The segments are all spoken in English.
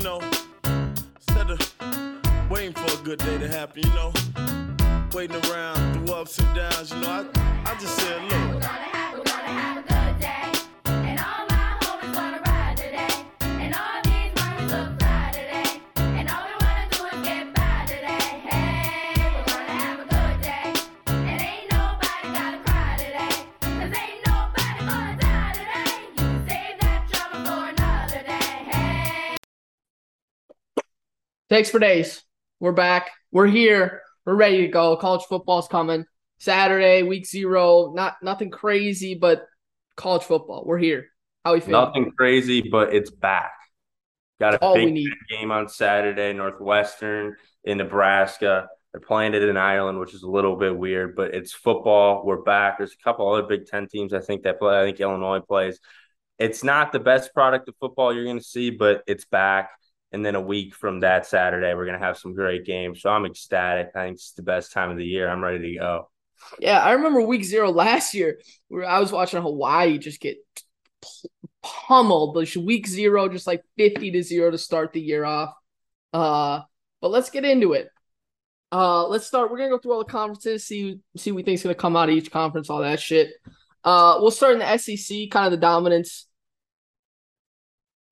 you know, instead of waiting for a good day to happen, you know, waiting around through ups and downs, you know, I, I just said, look. Thanks for days. We're back. We're here. We're ready to go. College football's coming. Saturday, week zero. Not nothing crazy, but college football. We're here. How we feeling? Nothing crazy, but it's back. Got a All we big game on Saturday, Northwestern in Nebraska. They're playing it in Ireland, which is a little bit weird, but it's football. We're back. There's a couple other Big Ten teams I think that play. I think Illinois plays. It's not the best product of football you're going to see, but it's back. And then a week from that Saturday, we're going to have some great games. So I'm ecstatic. I think it's the best time of the year. I'm ready to go. Yeah, I remember week zero last year where I was watching Hawaii just get pummeled. Like week zero, just like 50 to zero to start the year off. Uh, but let's get into it. Uh, let's start. We're gonna go through all the conferences, see see what we think's gonna come out of each conference, all that shit. Uh, we'll start in the SEC, kind of the dominance.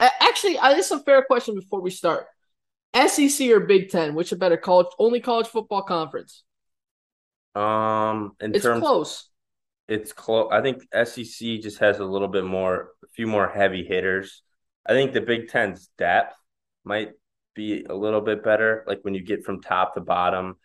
Actually, uh, this is a fair question before we start. SEC or Big Ten, which a better college only college football conference? Um, in It's terms close. it's close. I think SEC just has a little bit more, a few more heavy hitters. I think the Big Ten's depth might be a little bit better, like when you get from top to bottom.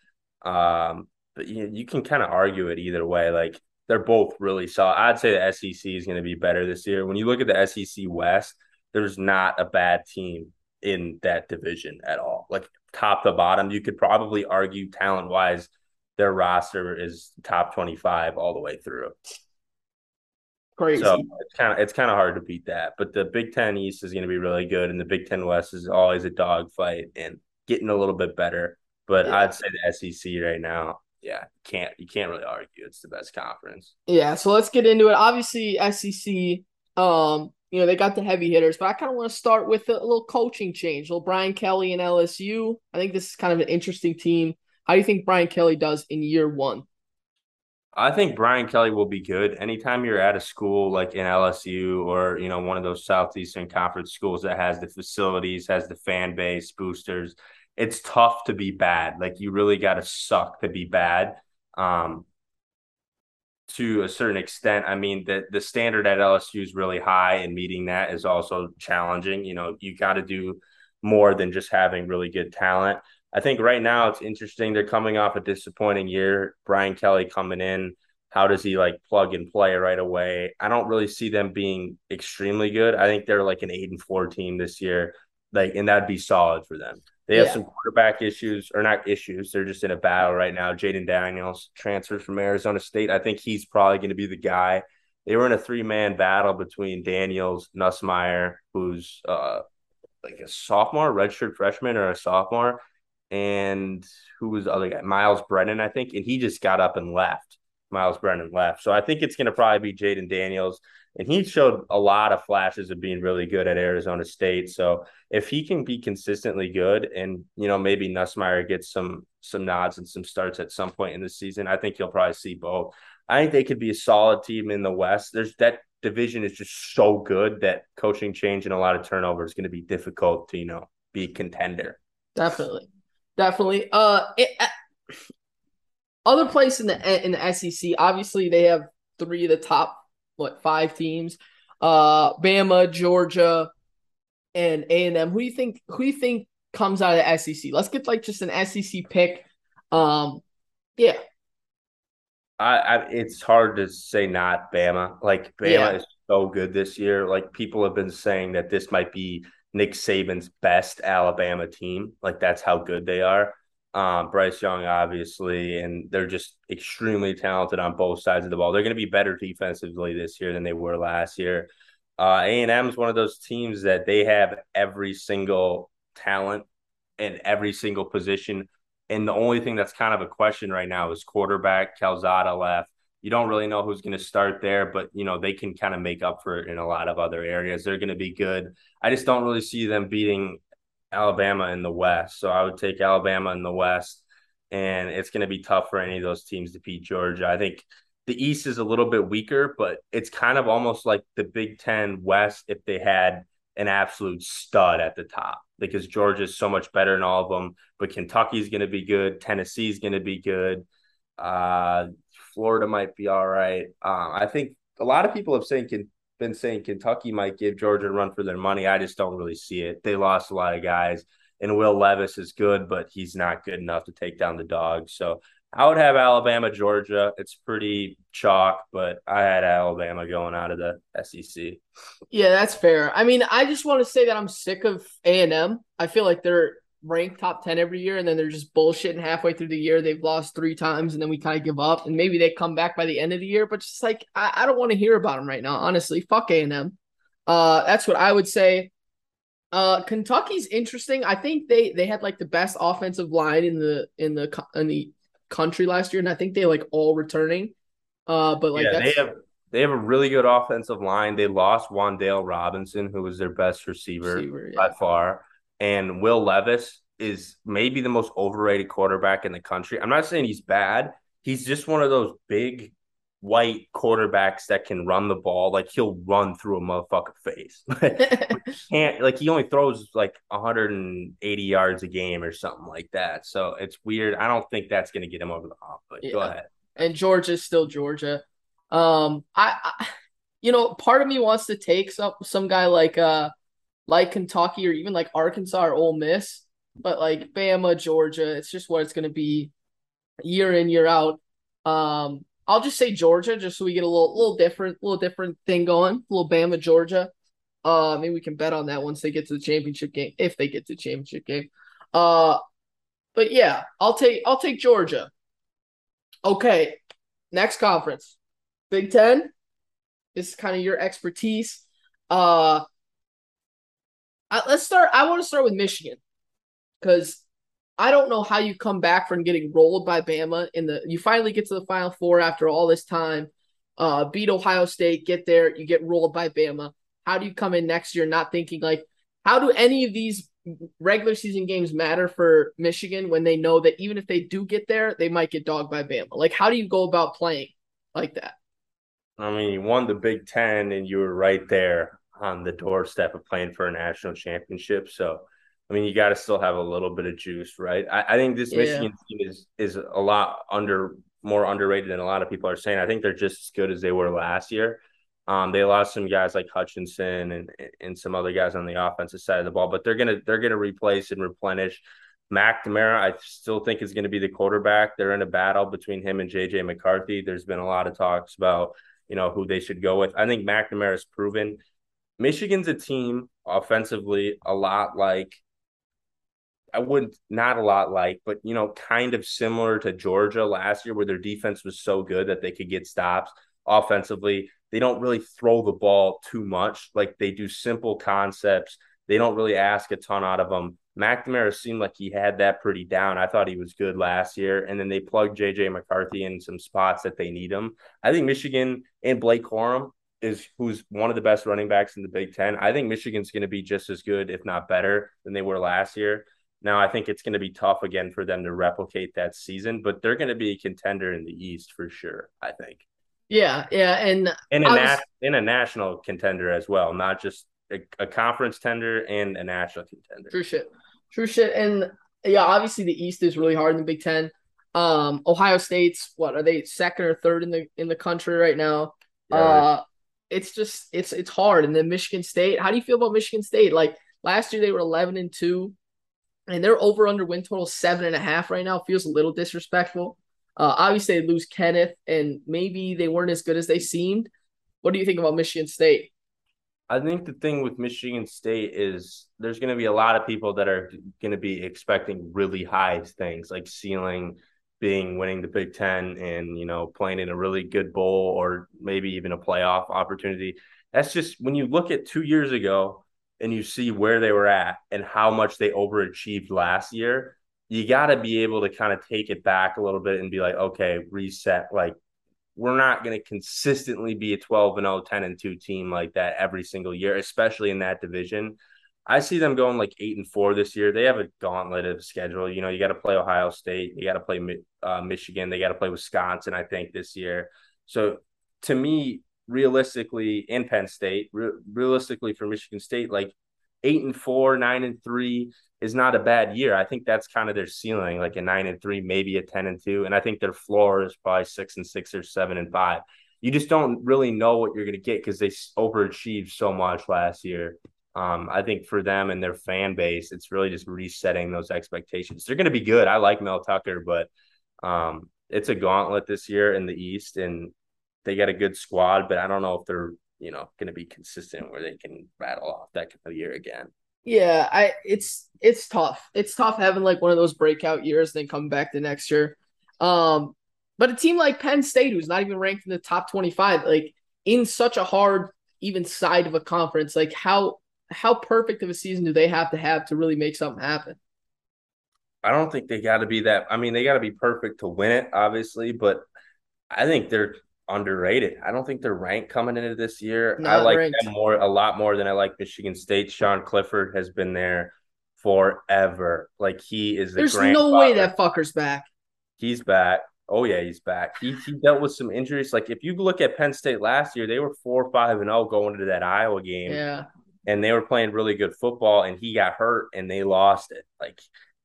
Um, but you you can kind of argue it either way. Like they're both really solid. I'd say the SEC is going to be better this year. When you look at the SEC West, there's not a bad team in that division at all. Like top to bottom, you could probably argue talent wise their roster is top 25 all the way through. Crazy. So it's kind of it's kind of hard to beat that. But the Big Ten East is going to be really good, and the Big Ten West is always a dogfight and getting a little bit better. But Yeah. I'd say the SEC right now, yeah, can't you can't really argue it's the best conference. Yeah, so let's get into it. Obviously, SEC, um, you know, they got the heavy hitters, but I kind of want to start with a little coaching change. little Brian Kelly and LSU. I think this is kind of an interesting team. How do you think Brian Kelly does in year one? I think Brian Kelly will be good. Anytime you're at a school like in LSU or you know one of those Southeastern Conference schools that has the facilities, has the fan base, boosters, it's tough to be bad. Like you really got to suck to be bad. Um, to a certain extent, I mean the the standard at LSU is really high, and meeting that is also challenging. You know, you got to do more than just having really good talent. I think right now it's interesting. They're coming off a disappointing year. Brian Kelly coming in. How does he like plug and play right away? I don't really see them being extremely good. I think they're like an eight and four team this year. Like, and that'd be solid for them. They have Yeah. some quarterback issues, or not issues. They're just in a battle right now. Jayden Daniels transferred from Arizona State. I think he's probably going to be the guy. They were in a three man battle between Daniels, Nussmeier, who's uh like a sophomore, redshirt freshman, or a sophomore, and who was the other guy? Myles Brennan, I think, and he just got up and left. Myles Brennan left, so I think it's going to probably be Jayden Daniels, and he showed a lot of flashes of being really good at Arizona State. So if he can be consistently good, and you know maybe Nussmeier gets some some nods and some starts at some point in the season, I think you'll probably see both. I think they could be a solid team in the West. There's that division is just so good that coaching change and a lot of turnover is going to be difficult to you know be contender. Definitely, definitely. Uh, it, uh, other place in the in the SEC, obviously they have three of the top what five teams, uh, Bama, Georgia, and A and M. Who do you think? Who do you think comes out of the SEC? Let's get like just an SEC pick. Um, yeah, I, I it's hard to say not Bama. Like Bama Yeah. is so good this year. Like people have been saying that this might be Nick Saban's best Alabama team. Like that's how good they are. Um, Bryce Young, obviously, and they're just extremely talented on both sides of the ball. They're going to be better defensively this year than they were last year. Uh, A and M is one of those teams that they have every single talent in every single position. And the only thing that's kind of a question right now is quarterback. Calzada left. You don't really know who's going to start there, but you know they can kind of make up for it in a lot of other areas. They're going to be good. I just don't really see them beating Alabama in the West. So I would take Alabama in the West, and it's going to be tough for any of those teams to beat Georgia. I think the East is a little bit weaker, but it's kind of almost like the Big Ten West if they had an absolute stud at the top because Georgia is so much better than all of them. But Kentucky's going to be good. Tennessee's going to be good. Uh, Florida might be all right. Uh, I think a lot of people have saying been saying Kentucky might give Georgia a run for their money. I just don't really see it. They lost a lot of guys, and Will Levis is good, but he's not good enough to take down the dogs. So I would have Alabama, Georgia. It's pretty chalk, but I had Alabama going out of the SEC. Yeah, that's fair. I mean, I just want to say that I'm sick of A and. I feel like they're ranked top 10 every year and then they're just bullshitting halfway through the year. They've lost three times and then we kind of give up and maybe they come back by the end of the year. But just like, I, I don't want to hear about them right now, honestly. Fuck A&M. Uh, that's what I would say. Uh, Kentucky's interesting. I think they they had like the best offensive line in the in the in the country last year, and I think they like all returning. Uh, but like yeah, that's, they have they have a really good offensive line. They lost Wan'Dale Robinson, who was their best receiver, Receiver, yeah. by far and Will Levis is maybe the most overrated quarterback in the country. I'm not saying he's bad. He's just one of those big white quarterbacks that can run the ball. Like he'll run through a motherfucker face. Can't like he only throws like 180 yards a game or something like that. So it's weird. I don't think that's gonna get him over the hump. But go Yeah. ahead. and Georgia's still Georgia. Um, I, I, you know, part of me wants to take some some guy like uh like Kentucky or even like Arkansas or Ole Miss, but like Bama, Georgia, it's just what it's gonna be year in year out. Um, I'll just say Georgia, just so we get a little little different little different thing going, a little Bama, Georgia. Uh, maybe we can bet on that once they get to the championship game, if they get to the championship game. Uh, but yeah, I'll take I'll take Georgia. Okay, next conference, Big Ten. This is kind of your expertise. Uh, I, let's start. I want to start with Michigan because I don't know how you come back from getting rolled by Bama in the. You finally get to the Final Four after all this time. Uh, beat Ohio State, get there, you get rolled by Bama. How do you come in next year not thinking like, how do any of these regular season games matter for Michigan when they know that even if they do get there, they might get dogged by Bama? Like, how do you go about playing like that? I mean, you won the Big Ten and you were right there on the doorstep of playing for a national championship. So, I mean, you got to still have a little bit of juice, right? I, I think this Yeah. Michigan team is is a lot under more underrated than a lot of people are saying. I think they're just as good as they were last year. Um, they lost some guys like Hutchinson and and some other guys on the offensive side of the ball, but they're gonna they're gonna replace and replenish. McNamara, I still think is going to be the quarterback. They're in a battle between him and JJ McCarthy. There's been a lot of talks about you know who they should go with. I think McNamara has proven Michigan's a team offensively a lot like I wouldn't not a lot like, but you know, kind of similar to Georgia last year, where their defense was so good that they could get stops offensively. They don't really throw the ball too much. Like they do simple concepts. They don't really ask a ton out of them. McNamara seemed like he had that pretty down. I thought he was good last year. And then they plugged JJ McCarthy in some spots that they need him. I think Michigan and Blake Corum is who's one of the best running backs in the Big Ten. I think Michigan's going to be just as good, if not better, than they were last year. Now, I think it's going to be tough again for them to replicate that season, but they're going to be a contender in the East for sure. I think, Yeah, yeah, and and a was- in a national contender as well, not just a, a conference tender and a national contender. True shit. True shit. And yeah, obviously the East is really hard in the Big Ten. Um, Ohio State's what are they second or third in the in the country right now? Yeah, uh it's just it's it's hard. And then Michigan State, how do you feel about Michigan State? Like last year they were eleven and two, and they're over under win total seven and a half right now. Feels a little disrespectful. Uh obviously they lose Kenneth and maybe they weren't as good as they seemed. What do you think about Michigan State? I think the thing with Michigan State is there's going to be a lot of people that are going to be expecting really high things, like ceiling being winning the Big Ten and you know playing in a really good bowl or maybe even a playoff opportunity. That's just when you look at two years ago and you see where they were at and how much they overachieved last year. You got to be able to kind of take it back a little bit and be like, okay, reset. Like we're not going to consistently be a 12 and 0 10 and 2 team like that every single year especially in that division I see them going like eight and four this year. They have a gauntlet of schedule. You know, you got to play Ohio State, you got to play uh, Michigan, they got to play Wisconsin. I think this year. So to me, realistically, in Penn State, re- realistically for Michigan State, like eight and four, nine and three is not a bad year. I think that's kind of their ceiling, like a nine and three, maybe a ten and two, and I think their floor is probably six and six or seven and five. You just don't really know what you're going to get because they overachieved so much last year. Um, I think for them and their fan base, it's really just resetting those expectations. They're going to be good. I like Mel Tucker, but um, it's a gauntlet this year in the East, and they got a good squad. But I don't know if they're you know going to be consistent where they can rattle off that kind of year again. Yeah, I it's it's tough. It's tough having like one of those breakout years, then come back the next year. Um, but a team like Penn State, who's not even ranked in the top twenty-five, like in such a hard even side of a conference, like how how perfect of a season do they have to have to really make something happen? I don't think they got to be that. I mean, they got to be perfect to win it, obviously, but I think they're underrated. I don't think they're ranked coming into this year. Not I like ranked. them more a lot more than I like Michigan State. Sean Clifford has been there forever. Like he is the There's no way that fucker's back. He's back. Oh yeah, he's back. He he dealt with some injuries. Like if you look at Penn State last year, they were four, five, and zero oh going into that Iowa game. Yeah. And they were playing really good football, and he got hurt, and they lost it. Like,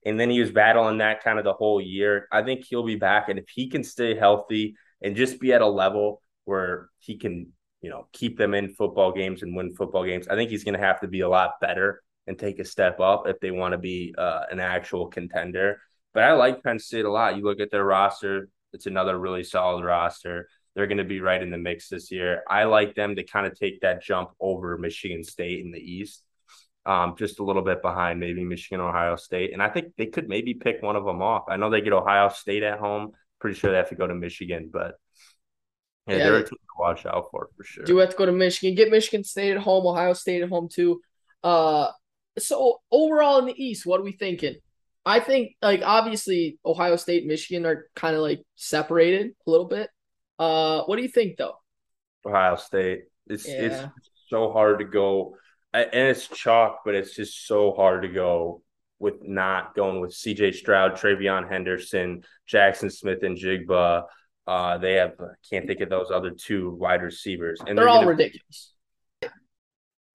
and then he was battling that kind of the whole year. I think he'll be back, and if he can stay healthy and just be at a level where he can, you know, keep them in football games and win football games. I think he's going to have to be a lot better and take a step up if they want to be uh, an actual contender. But I like Penn State a lot. You look at their roster; it's another really solid roster. They're going to be right in the mix this year. I like them to kind of take that jump over Michigan State in the East. Um, just a little bit behind maybe Michigan, Ohio State. And I think they could maybe pick one of them off. I know they get Ohio State at home pretty sure they have to go to Michigan, but yeah, yeah they're a team to watch out for for sure. Do have to go to Michigan, get Michigan State at home, Ohio State at home too. Uh, so overall in the East, what are we thinking? I think like obviously Ohio State, Michigan are kind of like separated a little bit. Uh, what do you think though? Ohio State. It's yeah. it's so hard to go, and it's chalk, but it's just so hard to go with not going with CJ Stroud, TreVeyon Henderson, Jackson Smith-Njigba. Uh, they have I can't think of those other two wide receivers, and they're, they're all gonna, ridiculous.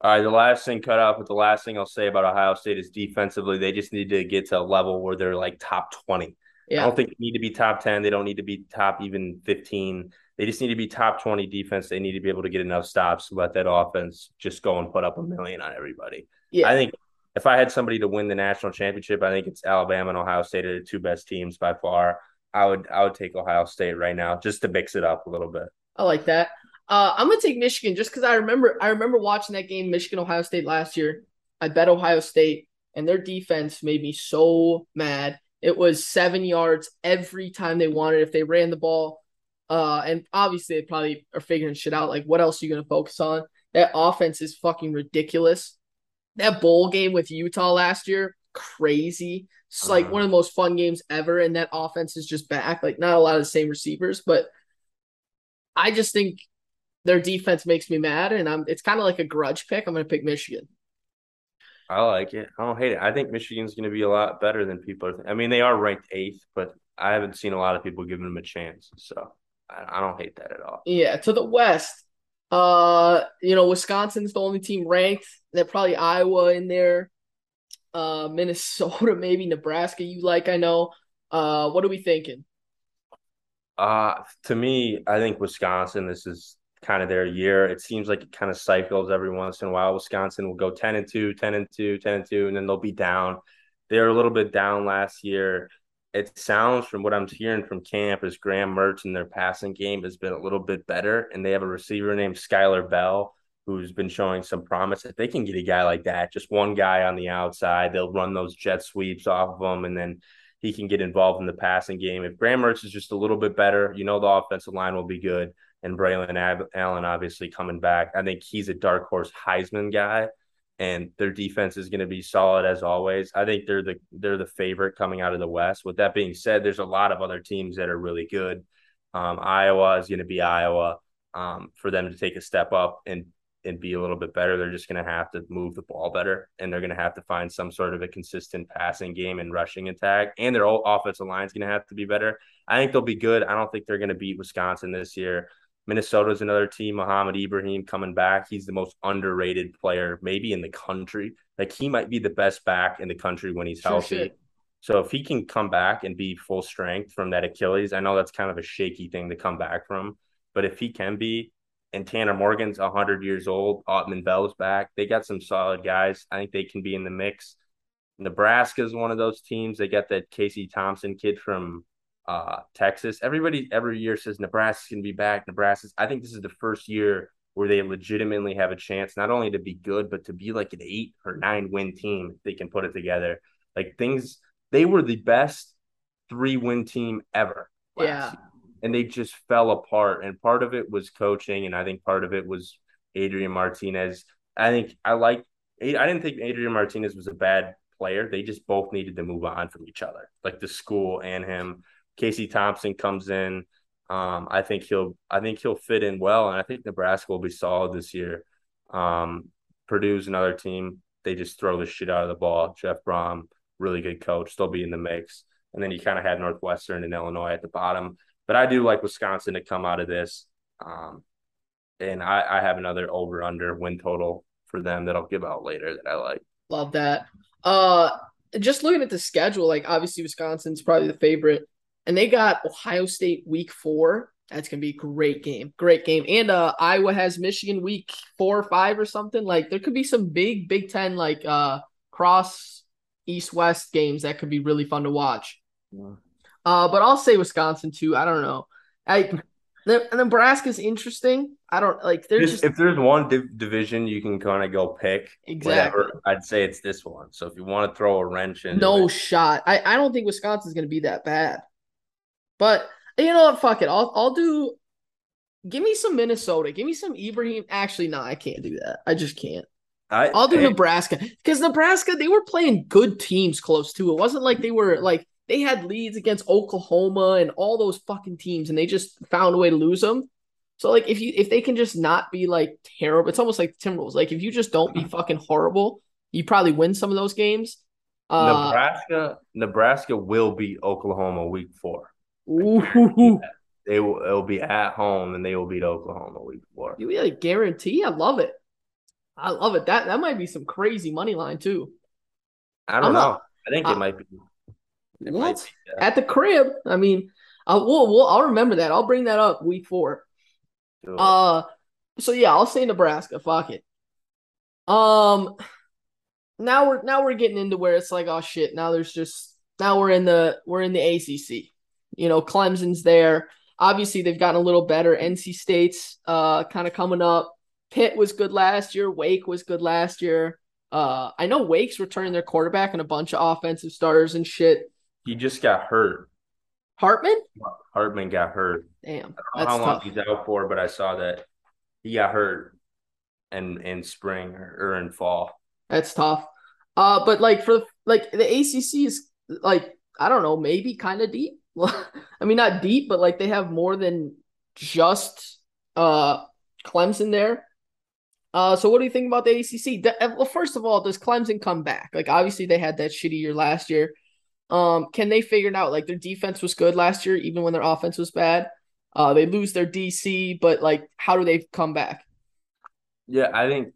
All right, the last thing cut off, but the last thing I'll say about Ohio State is defensively, they just need to get to a level where they're like top twenty. Yeah. I don't think they need to be top ten. They don't need to be top even fifteen. They just need to be top twenty defense. They need to be able to get enough stops to let that offense just go and put up a million on everybody. Yeah. I think if I had somebody to win the national championship, I think it's Alabama and Ohio State are the two best teams by far. I would I would take Ohio State right now just to mix it up a little bit. I like that. Uh, I'm gonna take Michigan just because I remember I remember watching that game Michigan Ohio State last year. I bet Ohio State and their defense made me so mad. It was seven yards every time they wanted if they ran the ball. Uh, and obviously they probably are figuring shit out. Like, what else are you gonna focus on? That offense is fucking ridiculous that bowl game with Utah last year, crazy. It's like uh-huh. one of the most fun games ever, and that offense is just back. Like not a lot of the same receivers, but I just think their defense makes me mad, and I'm. It's kind of like a grudge pick. I'm going to pick Michigan. I like it. I don't hate it. I think Michigan's going to be a lot better than people are. Th- I mean, they are ranked eighth, but I haven't seen a lot of people giving them a chance. So I, I don't hate that at all. Yeah, to the West, uh, you know, Wisconsin's the only team ranked. They're probably Iowa in there. Uh, Minnesota, maybe Nebraska. You like, I know. Uh, what are we thinking? Uh, to me, I think Wisconsin. This is kind of their year. It seems like it kind of cycles every once in a while. Wisconsin will go 10 and 2, 10 and 2, 10 and 2, and then they'll be down. They're a little bit down last year it sounds from what I'm hearing from camp is Graham Mertz and their passing game has been a little bit better, and they have a receiver named Skyler Bell who's been showing some promise. If they can get a guy like that, just one guy on the outside, they'll run those jet sweeps off of him, and then he can get involved in the passing game. If Graham Mertz is just a little bit better, you know the offensive line will be good, and Braylon Allen obviously coming back. I think he's a dark horse Heisman guy and their defense is going to be solid as always. I think they're the they're the favorite coming out of the West. With that being said, there's a lot of other teams that are really good. Um, Iowa is going to be Iowa um, for them to take a step up and and be a little bit better. They're just going to have to move the ball better, and they're going to have to find some sort of a consistent passing game and rushing attack. And their offensive line is going to have to be better. I think they'll be good. I don't think they're going to beat Wisconsin this year. Minnesota's another team. Mohamed Ibrahim coming back. He's the most underrated player, maybe in the country. Like he might be the best back in the country when he's Sure healthy. shit. So if he can come back and be full strength from that Achilles, I know that's kind of a shaky thing to come back from, but if he can be, and Tanner Morgan's 100 years old, Autman-Bell's back, they got some solid guys. I think they can be in the mix. Nebraska is one of those teams. They got that Casey Thompson kid from uh, Texas. Everybody every year says Nebraska's going to be back. Nebraska's. I think this is the first year where they legitimately have a chance not only to be good, but to be like an eight or nine win team if they can put it together. Like things, they were the best three win team ever. Yeah. And they just fell apart. And part of it was coaching, and I think part of it was Adrian Martinez. I think I like. I didn't think Adrian Martinez was a bad player. They just both needed to move on from each other, like the school and him. Casey Thompson comes in. Um, I think he'll I think he'll fit in well, and I think Nebraska will be solid this year. Um, Purdue's another team. They just throw the shit out of the ball. Jeff Brohm, really good coach, they'll be in the mix. And then you kind of had Northwestern and Illinois at the bottom. But I do like Wisconsin to come out of this. Um, and I, I have another over under win total for them that I'll give out later that I like. Love that. Uh, just looking at the schedule, like obviously Wisconsin's probably the favorite, and they got Ohio State week four. That's gonna be a great game, great game. And uh, Iowa has Michigan week four or five or something. Like there could be some big Big Ten like uh cross East West games that could be really fun to watch. Uh, but I'll say Wisconsin too. I don't know. I the, Nebraska's interesting. I don't like. They're Just- just if there's one div- division you can kind of go pick, exactly. whatever, I'd say it's this one. So if you want to throw a wrench in, No shot. I, I don't think Wisconsin's gonna be that bad. But you know what? Fuck it. I'll I'll do give me some Minnesota. Give me some Ibrahim. Actually, no, I can't do that. I just can't. I, I'll do Nebraska. Because Nebraska, they were playing good teams close to. It wasn't like they were like they had leads against Oklahoma and all those fucking teams, and they just found a way to lose them. So like if you if they can just not be like terrible, it's almost like the Timberwolves. Like if you just don't be fucking horrible, you probably win some of those games. Uh, Nebraska, Nebraska will beat Oklahoma week four. Ooh, They will it'll be at home and they will beat Oklahoma week four. you like guarantee? I love it. I love it. That that might be some crazy money line too. I don't I'm know. not- I think I- it might be. It might What be, yeah. at the crib? I mean, uh, we'll, we'll I'll remember that. I'll bring that up week four. Uh, so yeah, I'll say Nebraska. Fuck it. Um, now we're now we're getting into where it's like, oh shit. Now there's just now we're in the we're in the ACC. You know, Clemson's there. Obviously, they've gotten a little better. NC State's uh kind of coming up. Pitt was good last year. Wake was good last year. Uh, I know Wake's returning their quarterback and a bunch of offensive starters and shit. he just got hurt. Hartman, Hartman got hurt. damn, I don't know how long tough. he's out for, but I saw that he got hurt in in spring or, or in fall. That's tough. Uh, but like for like the ACC is like I don't know, maybe kind of deep. I mean, not deep, but like they have more than just uh Clemson there. Uh, so what do you think about the ACC? Uh, well, first of all, does Clemson come back? Like, obviously they had that shitty year last year. Um, can they figure it out? Like their defense was good last year, even when their offense was bad. Uh, they lose their DC, but like, how do they come back? Yeah, I think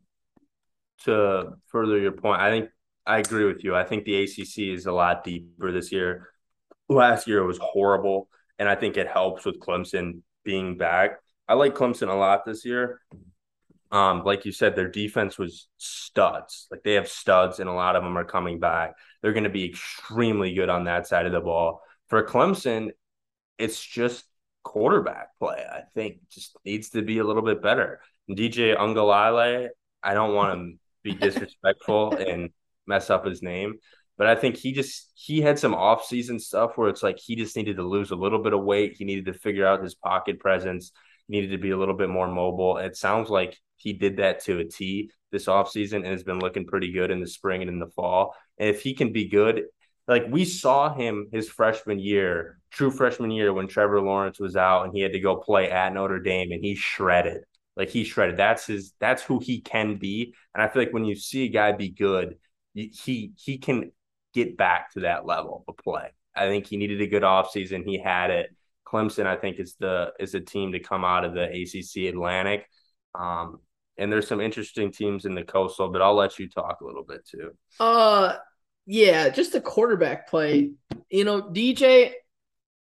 to further your point, I think I agree with you. I think the ACC is a lot deeper this year. Last year it was horrible, and I think it helps with Clemson being back. I like Clemson a lot this year. Um, like you said, their defense was studs. Like they have studs, and a lot of them are coming back. They're going to be extremely good on that side of the ball. For Clemson, it's just quarterback play. I think just needs to be a little bit better. DJ Ungalale, I don't want to be disrespectful and mess up his name, but I think he just he had some off-season stuff where it's like he just needed to lose a little bit of weight. He needed to figure out his pocket presence. He needed to be a little bit more mobile. It sounds like he did that to a T this offseason and has been looking pretty good in the spring and in the fall. And if he can be good, like we saw him his freshman year, true freshman year when Trevor Lawrence was out and he had to go play at Notre Dame and he shredded. Like he shredded. That's his. That's who he can be. And I feel like when you see a guy be good, he he can get back to that level of play. I think he needed a good offseason. He had it. Clemson, I think, is the is a team to come out of the ACC Atlantic. Um, and there's some interesting teams in the coastal, but I'll let you talk a little bit too. Uh, yeah, just the quarterback play. You know, DJ.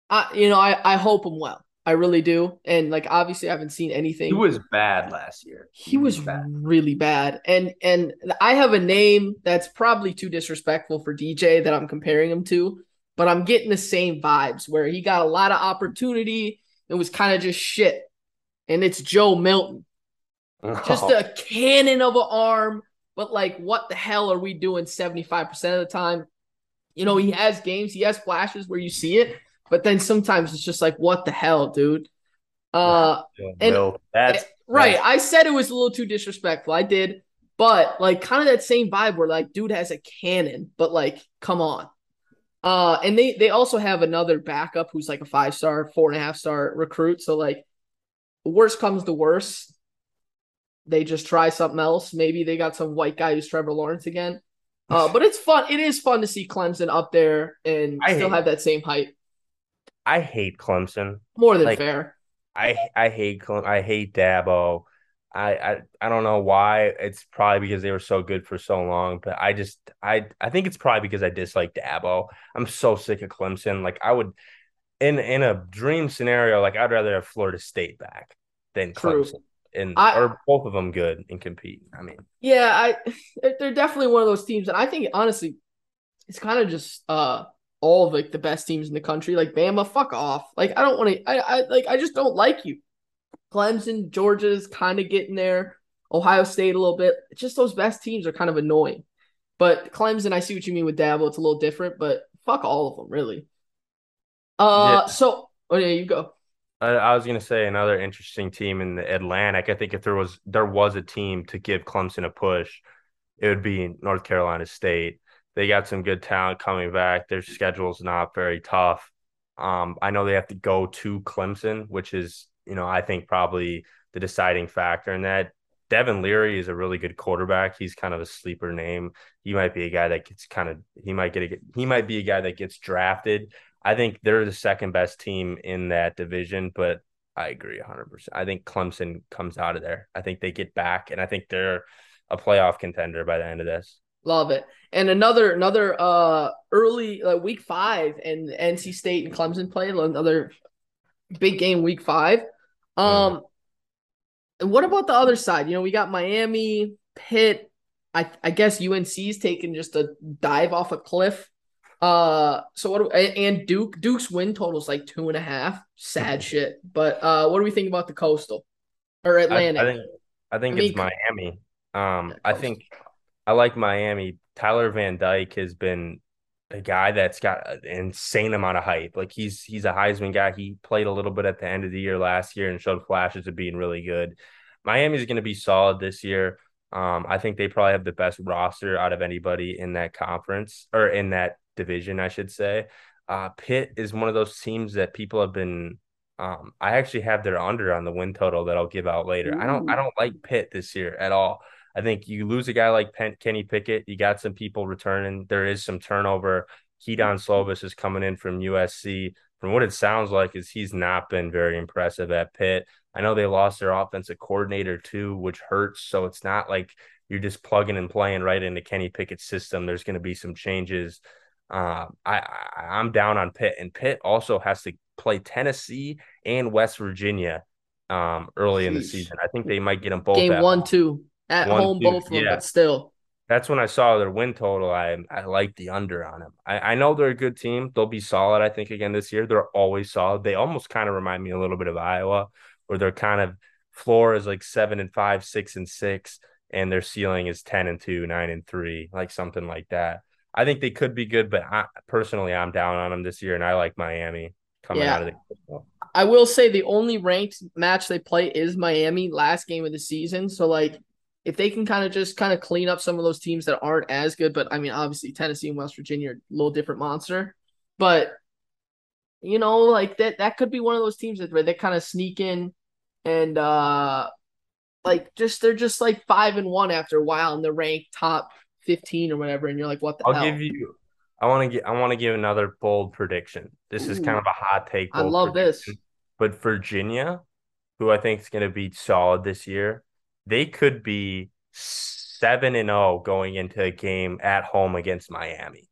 I you know I I hope him well. I really do. And like obviously I haven't seen anything. He was bad last year. He was bad. really bad. And and I have a name that's probably too disrespectful for DJ that I'm comparing him to, but I'm getting the same vibes where he got a lot of opportunity and was kind of just shit. And it's Joe Milton. Just Oh, a cannon of an arm, but like what the hell are we doing 75% of the time? You know, he has games, he has flashes where you see it, but then sometimes it's just like what the hell, dude? Uh and- Will, that's Right. I said it was a little too disrespectful. I did. But like kind of that same vibe where like dude has a cannon, but like come on. Uh and they they also have another backup who's like a five star, four and a half star recruit. So like worst comes to worst. They just try something else. Maybe they got some white guy who's Trevor Lawrence again. Uh, but it's fun. It is fun to see Clemson up there and I still have that same height. I hate Clemson. More than Like, fair. I I hate I hate Dabo. I, I I don't know why. It's probably because they were so good for so long, but I just I I think it's probably because I dislike Dabo. I'm so sick of Clemson. Like I would in in a dream scenario, like I'd rather have Florida State back than True. Clemson. And I- or both of them good and compete. I mean, Yeah, I they're definitely one of those teams, and I think honestly, it's kind of just uh all of like the best teams in the country. Like Bama, fuck off. Like I don't want to. I I like I just don't like you. Clemson, Georgia's kind of getting there. Ohio State a little bit. Just those best teams are kind of annoying. But Clemson, I see what you mean with Dabo. It's a little different, but fuck all of them really. Uh, Yeah. so oh yeah, you go. I, I was gonna say another interesting team in the Atlantic. I think if there was there was a team to give Clemson a push, it would be North Carolina State. They got some good talent coming back. Their schedule's not very tough. Um, I know they have to go to Clemson, which is, you know, I think probably the deciding factor in that. Devin Leary is a really good quarterback. He's kind of a sleeper name. He might be a guy that gets kind of he might get a he might be a guy that gets drafted. I think they're the second best team in that division, but I agree 100%. I think Clemson comes out of there. I think they get back and I think they're a playoff contender by the end of this. Love it. And another another uh early like week five and NC State and Clemson play another big game week five. Um and what about the other side? You know, we got Miami, Pitt. I I guess UNC's taking just a dive off a cliff. Uh so what do, and Duke Duke's win total is like two and a half. Sad shit. But uh what do we think about the coastal or I, Atlantic? I think I think I it's Miami. Um Yeah, I think I like Miami. Tyler Van Dyke has been a guy that's got an insane amount of hype. Like he's he's a Heisman guy. He played a little bit at the end of the year last year and showed flashes of being really good. Miami's going to be solid this year. Um, I think they probably have the best roster out of anybody in that conference or in that division, I should say. Uh, Pitt is one of those teams that people have been. Um, I actually have their under on the win total that I'll give out later. I don't. I don't like Pitt this year at all. I think you lose a guy like Pen- Kenny Pickett. You got some people returning. There is some turnover. Kedon Slovis is coming in from USC. From what it sounds like, is he's not been very impressive at Pitt. I know they lost their offensive coordinator too, which hurts. So it's not like you're just plugging and playing right into Kenny Pickett's system. There's going to be some changes. Uh, I, I I'm down on Pitt, and Pitt also has to play Tennessee and West Virginia um early in the season. I think they might get them both Game at one, home. two. At One, home, two, both of them, but still. That's when I saw their win total. I I like the under on them. I, I know they're a good team. They'll be solid, I think, again this year. They're always solid. They almost kind of remind me a little bit of Iowa, where their kind of floor is like seven and five, six and six, and their ceiling is ten and two, nine and three, like something like that. I think they could be good, but I personally I'm down on them this year, and I like Miami coming Yeah. out of the I will say the only ranked match they play is Miami last game of the season. So like if they can kind of just kind of clean up some of those teams that aren't as good, but I mean obviously Tennessee and West Virginia are a little different monster. But you know, like that that could be one of those teams that where they kind of sneak in and uh like just they're just like five and one after a while, and they're ranked top fifteen or whatever, and you're like, what the I'll hell? give you. I want to get. I want to give another bold prediction. This is kind of a hot take. I love this. But Virginia, who I think is going to be solid this year, they could be seven and zero going into a game at home against Miami.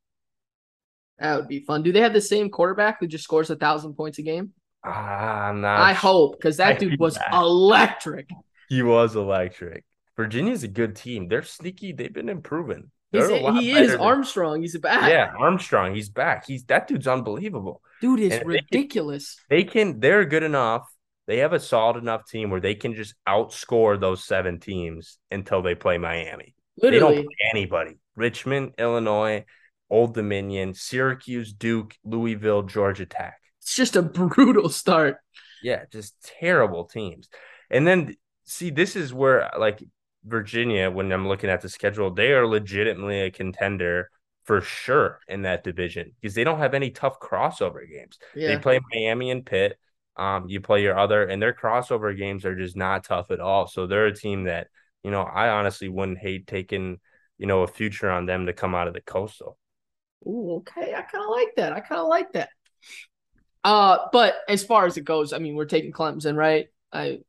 That would be fun. Do they have the same quarterback who just scores a thousand points a game? Ah, I'm not. I hope because that dude was that- electric. he was electric. Virginia's a good team. They're sneaky. They've been improving. He's, They're a he is than- Armstrong. He's back. Yeah, Armstrong. He's back. He's that dude's unbelievable. dude is And they- ridiculous. they can they're good enough they have a solid enough team where they can just outscore those seven teams until they play miami. They don't play anybody. Richmond illinois old dominion syracuse duke louisville georgia tech. It's just a brutal start. yeah just terrible teams. And then see this is where like virginia when i'm looking at the schedule they are legitimately a contender for sure in that division because they don't have any tough crossover games. Yeah, They play Miami and Pitt. Um, you play your other, and their crossover games are just not tough at all. So they're a team that you know I honestly wouldn't hate taking you know a future on them to come out of the coastal. Ooh, okay. I kind of like that. I kind of like that. Uh, but as far as it goes, I mean, we're taking Clemson, right? I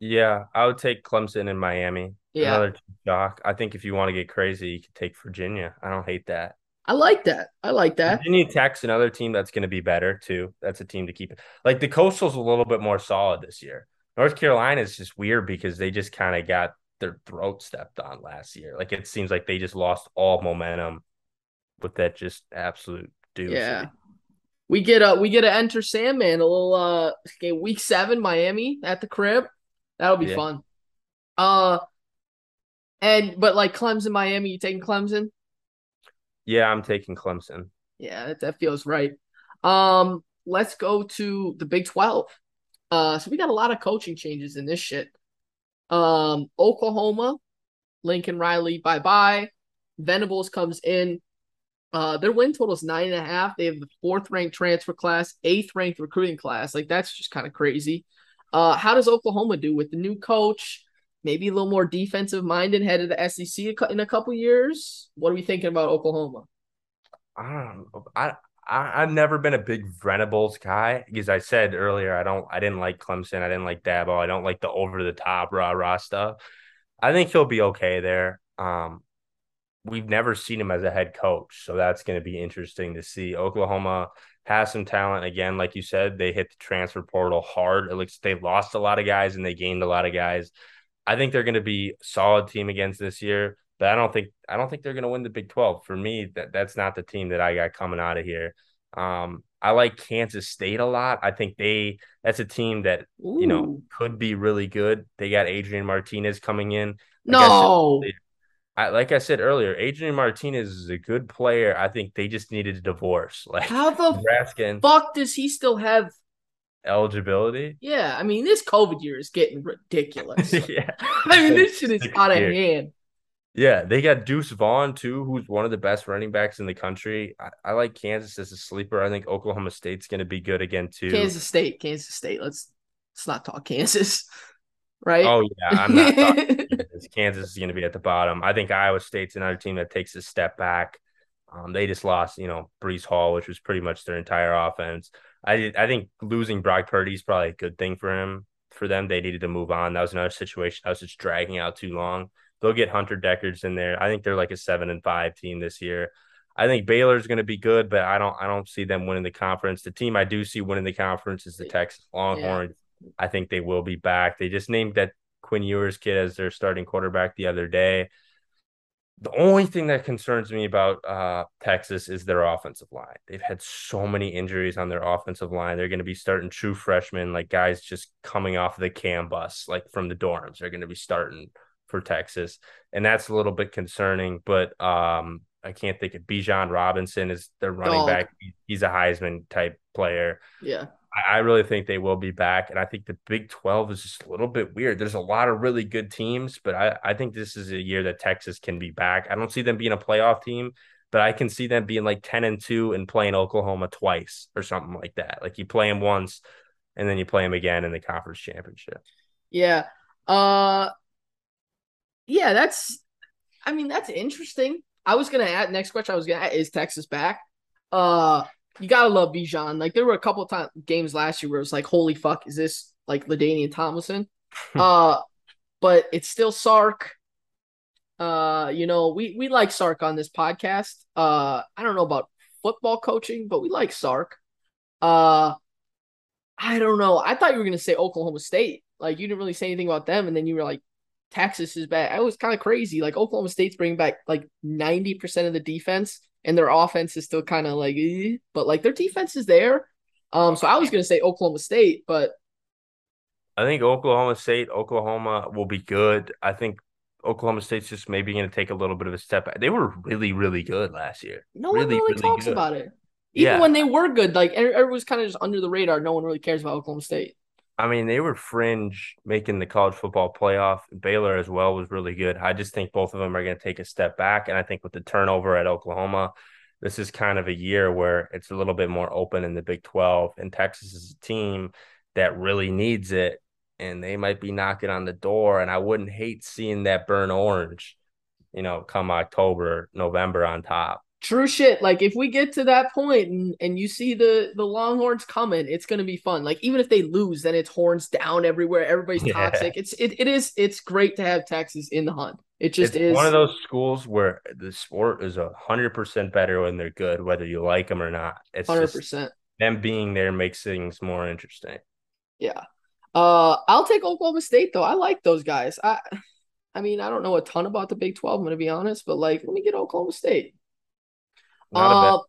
Yeah, I would take Clemson and Miami. yeah, Another shock. I think if you want to get crazy, you could take Virginia. I don't hate that. I like that. I like that. Virginia Tech's another team that's going to be better too. That's a team to keep. Like the Coastal's a little bit more solid this year. North Carolina is just weird because they just kind of got their throat stepped on last year. Like it seems like they just lost all momentum with that just absolute doozy. Yeah. We get a we get to enter Sandman a little uh okay, week seven Miami at the crib. That'll be Yeah. fun. Uh and but like Clemson, Miami, you taking Clemson? Yeah, I'm taking Clemson. Yeah, that, feels right. Um, let's go to the Big 12. Uh, so we got a lot of coaching changes in this shit. Um, Oklahoma, Lincoln Riley, bye bye. Venables comes in. Uh, their win total is nine and a half. They have the fourth ranked transfer class, eighth ranked recruiting class. Like that's just kind of crazy. Uh, how does Oklahoma do with the new coach? Maybe a little more defensive minded, head of the SEC in a couple years. What are we thinking about Oklahoma? I don't. I, I I've never been a big Venables guy because I said earlier I don't I didn't like Clemson. I didn't like Dabo. I don't like the over the top rah rah stuff. I think he'll be okay there. Um, we've never seen him as a head coach, so that's going to be interesting to see. Oklahoma has some talent again, like you said. They hit the transfer portal hard. It looks they lost a lot of guys and they gained a lot of guys. I think they're going to be a solid team against this year, but I don't think I don't think they're going to win the Big Twelve. For me, that that's not the team that I got coming out of here. Um, I like Kansas State a lot. I think they that's a team that you know could be really good. They got Adrian Martinez coming in. Like I said, No. I, like I said earlier, Adrian Martinez is a good player. I think they just needed a divorce. Like How the Nebraska fuck does he still have? Eligibility. Yeah, I mean, this COVID year is getting ridiculous. yeah. I mean, this shit is out of hand. Yeah, they got Deuce Vaughn too, who's one of the best running backs in the country. I, I like Kansas as a sleeper. I think Oklahoma State's going to be good again too. Kansas State, Kansas State. Let's let's not talk Kansas, right? Oh yeah, I'm not. Kansas. Kansas is going to be at the bottom. I think Iowa State's another team that takes a step back. Um, they just lost, you know, Breece Hall, which was pretty much their entire offense. I I think losing Brock Purdy is probably a good thing for him. For them, they needed to move on. That was another situation. that was just dragging out too long. They'll get Hunter Dekkers in there. I think they're like a seven and five team this year. I think Baylor's going to be good, but I don't I don't see them winning the conference. The team I do see winning the conference is the Texas Longhorns. I think they will be back. They just named that Quinn Ewers kid as their starting quarterback the other day. The only thing that concerns me about uh, Texas is their offensive line. They've had so many injuries on their offensive line. They're going to be starting true freshmen, like guys just coming off the cam bus, like from the dorms. They're going to be starting for Texas, and that's a little bit concerning. But um, I can't think of Bijan Robinson is their running Dog. back. He's a Heisman type player. yeah. I, really think they will be back. And I think the Big 12 is just a little bit weird. There's a lot of really good teams, but I, I think this is a year that Texas can be back. I don't see them being a playoff team, but I can see them being like 10 and 2 and playing Oklahoma twice or something like that. Like you play them once and then you play them again in the conference championship. Yeah. Uh yeah, that's. I mean, that's interesting. I was gonna add next question. I was gonna add is Texas back. Uh, you gotta love Bijan. Like there were a couple of time games last year where it was like, holy fuck, is this like LaDainian Tomlinson? uh, but it's still Sark. Uh, you know, we we like Sark on this podcast. Uh, I don't know about football coaching, but we like Sark. Uh, I don't know. I thought you were gonna say Oklahoma State. Like you didn't really say anything about them, and then you were like, Texas is back. I was kind of crazy. Like Oklahoma State's bringing back like ninety percent of the defense, and their offense is still kind of like, eh, but like their defense is there. Um, so I was gonna say Oklahoma State, but I think Oklahoma State, Oklahoma will be good. I think Oklahoma State's just maybe going to take a little bit of a step back. They were really, really good last year. no really, one really, really talks good. about it. Even Yeah. when they were good, like every- everyone's kind of just under the radar. No one really cares about Oklahoma State. I mean, they were fringe making the college football playoff. Baylor as well was really good. I just think both of them are going to take a step back. And I think with the turnover at Oklahoma, this is kind of a year where it's a little bit more open in the Big 12. And Texas is a team that really needs it. And they might be knocking on the door. And I wouldn't hate seeing that burn orange, you know, come October, November on top. True shit. Like if we get to that point and, and you see the the Longhorns coming, it's gonna be fun. Like even if they lose, then it's horns down everywhere. Everybody's Yeah. toxic. It's it, it is it's great to have Texas in the hunt. It just it's is one of those schools where the sport is a hundred percent better when they're good, whether you like them or not. It's hundred percent. them being there makes things more interesting. Yeah. Uh I'll take Oklahoma State though. I like those guys. I I mean, I don't know a ton about the Big 12, I'm gonna be honest, but like let me get Oklahoma State. Not Uh,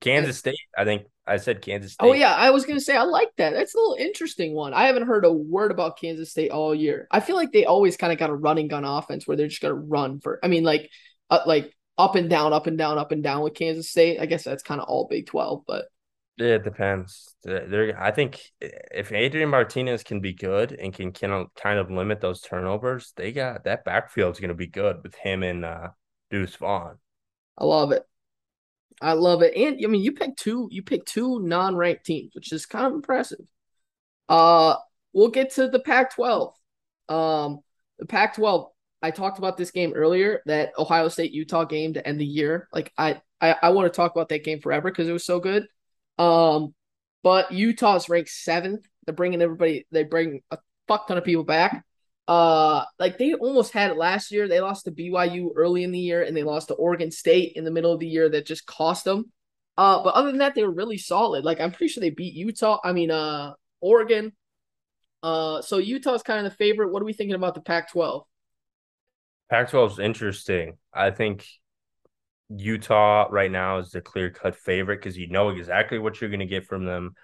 Kansas State. I think I said Kansas State. Oh yeah, I was gonna say I like that. That's a little interesting one. I haven't heard a word about Kansas State all year. I feel like they always kind of got a running gun offense where they're just gonna run for. I mean, like, uh, like up and down, up and down, up and down with Kansas State. I guess that's kind of all Big Twelve, but Yeah, it depends. They're, they're- I think if Adrian Martinez can be good and can, can kind of limit those turnovers, they got that backfield's going to be good with him and uh, Deuce Vaughn. I love it. I love it. And I mean, you picked two. You picked two non-ranked teams, which is kind of impressive. Uh, we'll get to the Pac-12. Um, the Pac-12. I talked about this game earlier, that Ohio State Utah game to end the year. Like I, I, I want to talk about that game forever because it was so good. Um, but Utah's ranked seventh. They're bringing everybody. They bring a fuck ton of people back. Uh, like they almost had it last year. They lost to BYU early in the year, and they lost to Oregon State in the middle of the year. That just cost them. Uh, but other than that, they were really solid. Like I'm pretty sure they beat Utah. I mean, uh, Oregon. Uh, so Utah's kind of the favorite. What are we thinking about the Pac-12? Pac-12 is interesting. I think Utah right now is the clear-cut favorite because you know exactly what you're going to get from them.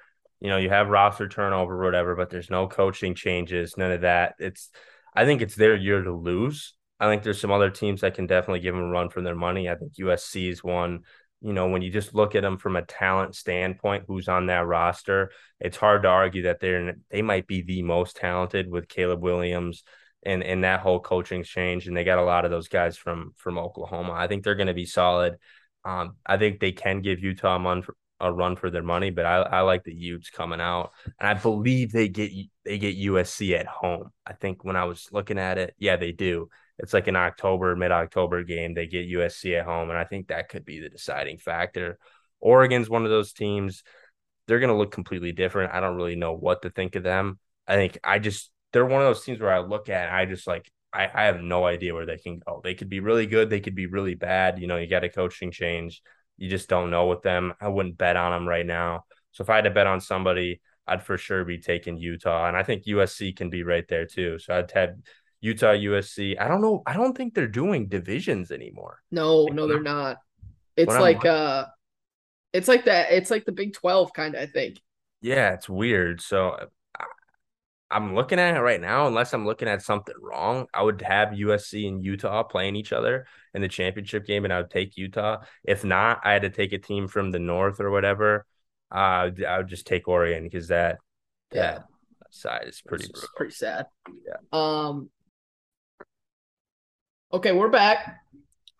You know, you have roster turnover, or whatever, but there's no coaching changes, none of that. It's, I think it's their year to lose. I think there's some other teams that can definitely give them a run for their money. I think USC is one. You know, when you just look at them from a talent standpoint, who's on that roster, it's hard to argue that they're they might be the most talented with Caleb Williams and and that whole coaching change. And they got a lot of those guys from from Oklahoma. I think they're going to be solid. Um, I think they can give Utah a, run for, a run for their money, but I, I like the Utes coming out, and I believe they get they get USC at home. I think when I was looking at it, yeah, they do. It's like an October, mid October game. They get USC at home, and I think that could be the deciding factor. Oregon's one of those teams. They're going to look completely different. I don't really know what to think of them. I think I just they're one of those teams where I look at I just like I, I have no idea where they can go. They could be really good. They could be really bad. You know, you got a coaching change. You just don't know with them. I wouldn't bet on them right now. So if I had to bet on somebody, I'd for sure be taking Utah. And I think USC can be right there too. So I'd have Utah, USC. I don't know. I don't think they're doing divisions anymore. No, no, they're not. It's like uh, it's like that. It's like the Big Twelve kind of. I think. Yeah, it's weird. So I'm looking at it right now. Unless I'm looking at something wrong, I would have USC and Utah playing each other in the championship game, and I would take Utah. If not, I had to take a team from the north or whatever. Uh, I would just take Oregon because that Yeah. that side is pretty. Pretty sad. Yeah. Um. Okay, we're back.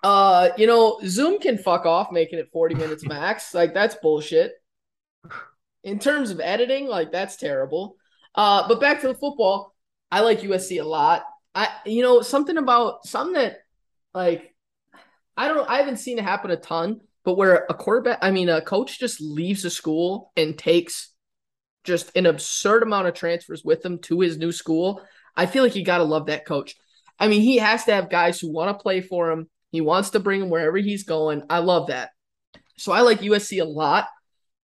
Uh, you know, Zoom can fuck off making it 40 minutes max. Like that's bullshit. In terms of editing, like that's terrible. Uh, but back to the football. I like USC a lot. I you know something about something that like I don't I haven't seen it happen a ton, but where a quarterback, I mean a coach just leaves a school and takes just an absurd amount of transfers with him to his new school. I feel like you got to love that coach. I mean, he has to have guys who want to play for him. He wants to bring him wherever he's going. I love that. So I like USC a lot.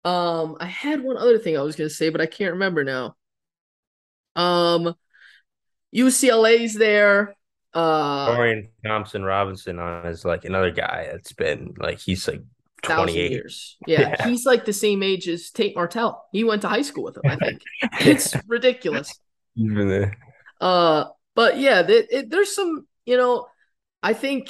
Um, I had one other thing I was gonna say, but I can't remember now. Um, UCLA's there. Uh, Dorian Thompson Robinson on is like another guy that's been like he's like thousand 28. years. Yeah, Yeah. he's like the same age as Tate Martell. He went to high school with him. I think it's ridiculous. Even the- Uh, but yeah, th- it, there's some, you know, I think,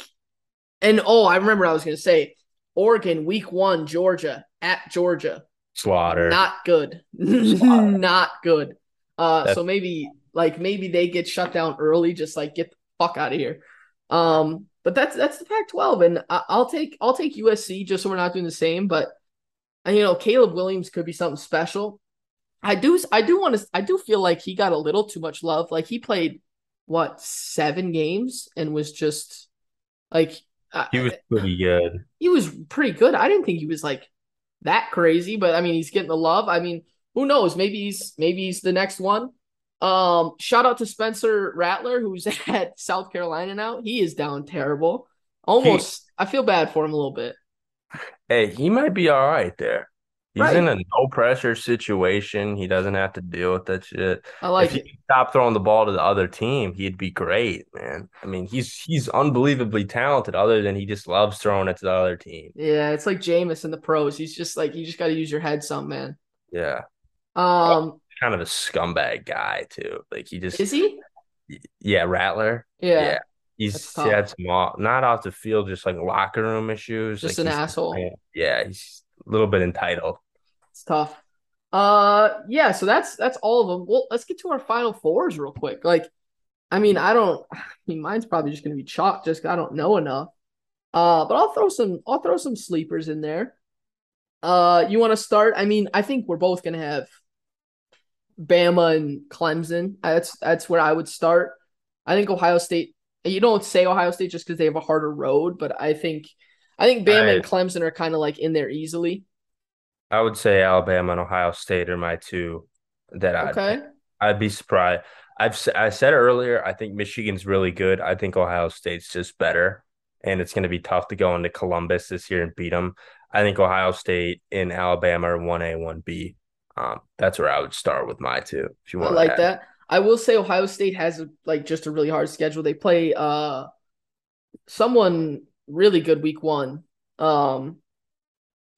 and oh, I remember I was gonna say, Oregon week one, Georgia at Georgia, slaughter. not good, not good. Uh, That's- so maybe like maybe they get shut down early, just like get the fuck out of here. Um, but that's that's the Pac-12, and I, I'll take I'll take USC just so we're not doing the same. But and, you know, Caleb Williams could be something special. I do I do want to I do feel like he got a little too much love. Like he played what seven games and was just like he was pretty good. he was pretty good. I didn't think he was like that crazy, but I mean, he's getting the love. I mean, who knows? Maybe he's maybe he's the next one. Um, shout out to Spencer Rattler, who's at South Carolina now. He is down terrible. Almost, I feel bad for him a little bit. Hey, he might be all right there. He's Right. in a no pressure situation. He doesn't have to deal with that shit. I like if he it. could stop throwing the ball to the other team, he'd be great, man. I mean, he's he's unbelievably talented, other than he just loves throwing it to the other team. Yeah, it's like Jameis in the pros. He's just like you just got to use your head, some man. Yeah. Um, Kind of a scumbag guy too. Like he just is he? yeah, Rattler. Yeah, Yeah. He's he had some off, not off the field, just like locker room issues. Just Like, an asshole. Yeah, he's a little bit entitled. It's tough. Uh, yeah. So that's that's all of them. Well, let's get to our final fours real quick. Like, I mean, I don't. I mean, mine's probably just gonna be chalk, just I don't know enough. Uh, but I'll throw some. I'll throw some sleepers in there. Uh, you want to start? I mean, I think we're both gonna have Bama and Clemson. That's that's where I would start. I think Ohio State. You don't say Ohio State just because they have a harder road, but I think I think Bama and Clemson are kind of like in there easily. I would say Alabama and Ohio State are my two that I'd Okay. I'd be surprised. I've I said earlier, I think Michigan's really good. I think Ohio State's just better, and it's going to be tough to go into Columbus this year and beat them. I think Ohio State and Alabama are one A, one B. Um, that's where I would start with my two. If you I want, like that. I will say Ohio State has like just a really hard schedule. They play uh someone really good week one. Um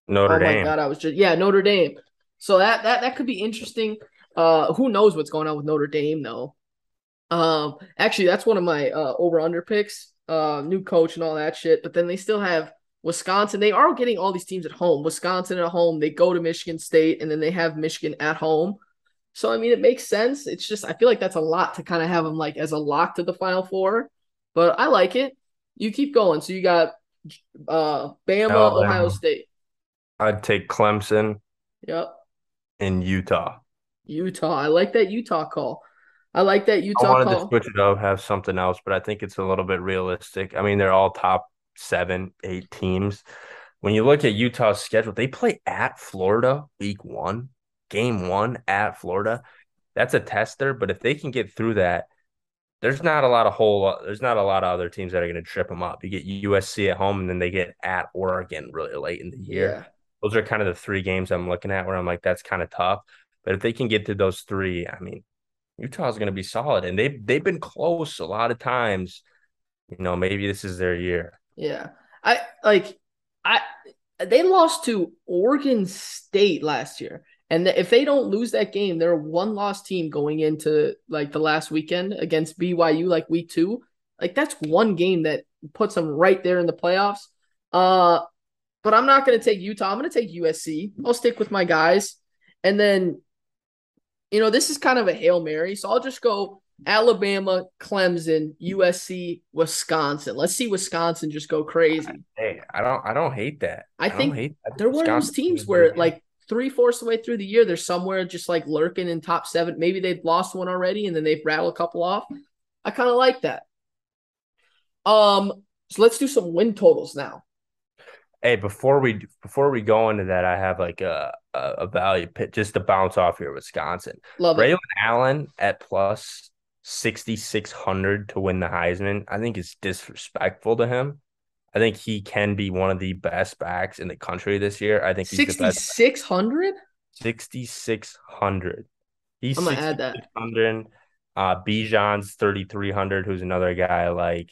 Notre oh my god, I was just yeah, Notre Dame. So that that that could be interesting. Uh who knows what's going on with Notre Dame though. Um actually that's one of my uh over under picks. Uh new coach and all that shit, but then they still have Wisconsin. They are getting all these teams at home. Wisconsin at home, they go to Michigan State and then they have Michigan at home. So I mean, it makes sense. It's just I feel like that's a lot to kind of have them like as a lock to the Final Four, but I like it. You keep going. So you got uh Bama, Alabama. Ohio State. I'd take Clemson Yep, and Utah. Utah. I like that Utah call. I like that Utah. I wanted to switch it up, have something else, but I think it's a little bit realistic. I mean, they're all top seven, eight teams. When you look at Utah's schedule, they play at Florida week one, game one at Florida. That's a tester, but if they can get through that, there's not a lot of whole there's not a lot of other teams that are going to trip them up. You get USC at home, and then they get at Oregon really late in the year Yeah, those are kind of the three games I'm looking at where I'm like, that's kind of tough. But if they can get to those three, I mean, Utah's going to be solid, and they've they've been close a lot of times. You know, maybe this is their year. Yeah. I like I they lost to Oregon State last year. And if they don't lose that game, they're a one loss team going into like the last weekend against BYU, like week two. Like that's one game that puts them right there in the playoffs. Uh, but I'm not going to take Utah. I'm going to take USC. I'll stick with my guys. And then, you know, this is kind of a Hail Mary. So I'll just go Alabama, Clemson, USC, Wisconsin. Let's see Wisconsin just go crazy. Hey, I don't I don't hate that. I don't think hate that. They're one of those teams where like three fourths of the way through the year, they're somewhere just like lurking in top seven. Maybe they've lost one already and then they've rattled a couple off. I kind of like that. Um, so let's do some win totals now. Hey, before we before we go into that, I have like a a, a value pit just to bounce off here, Wisconsin. Love it. Braylon Allen at plus sixty six hundred to win the Heisman. I think it's disrespectful to him. I think he can be one of the best backs in the country this year. I think he's the Sixty best. six hundred. Sixty six hundred. He's I'm gonna add that. 6,600. Uh, Bijan's thirty three hundred. Who's another guy I like.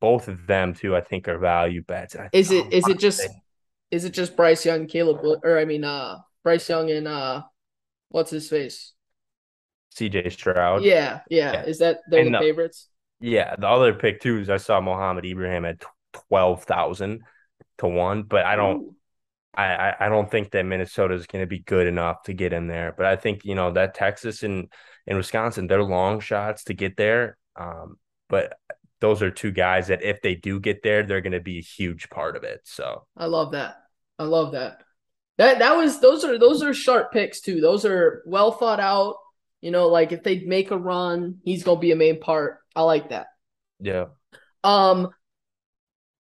Both of them too, I think, are value bets. I Is it is it just is it just Bryce Young, Caleb, or I mean, uh, Bryce Young and uh, what's his face? CJ Stroud? Yeah, yeah. Yeah. Is that they're And the favorites? Yeah, the other pick too is I saw Mohamed Ibrahim at twelve thousand to one, but I don't, Ooh. I, I don't think that Minnesota is going to be good enough to get in there. But I think you know that Texas and and Wisconsin, they're long shots to get there. Um, but those are two guys that if they do get there, they're going to be a huge part of it. So I love that. I love that. That that was those are those are sharp picks too. Those are well thought out. You know, like if they make a run, he's gonna be a main part. I like that. yeah, Um,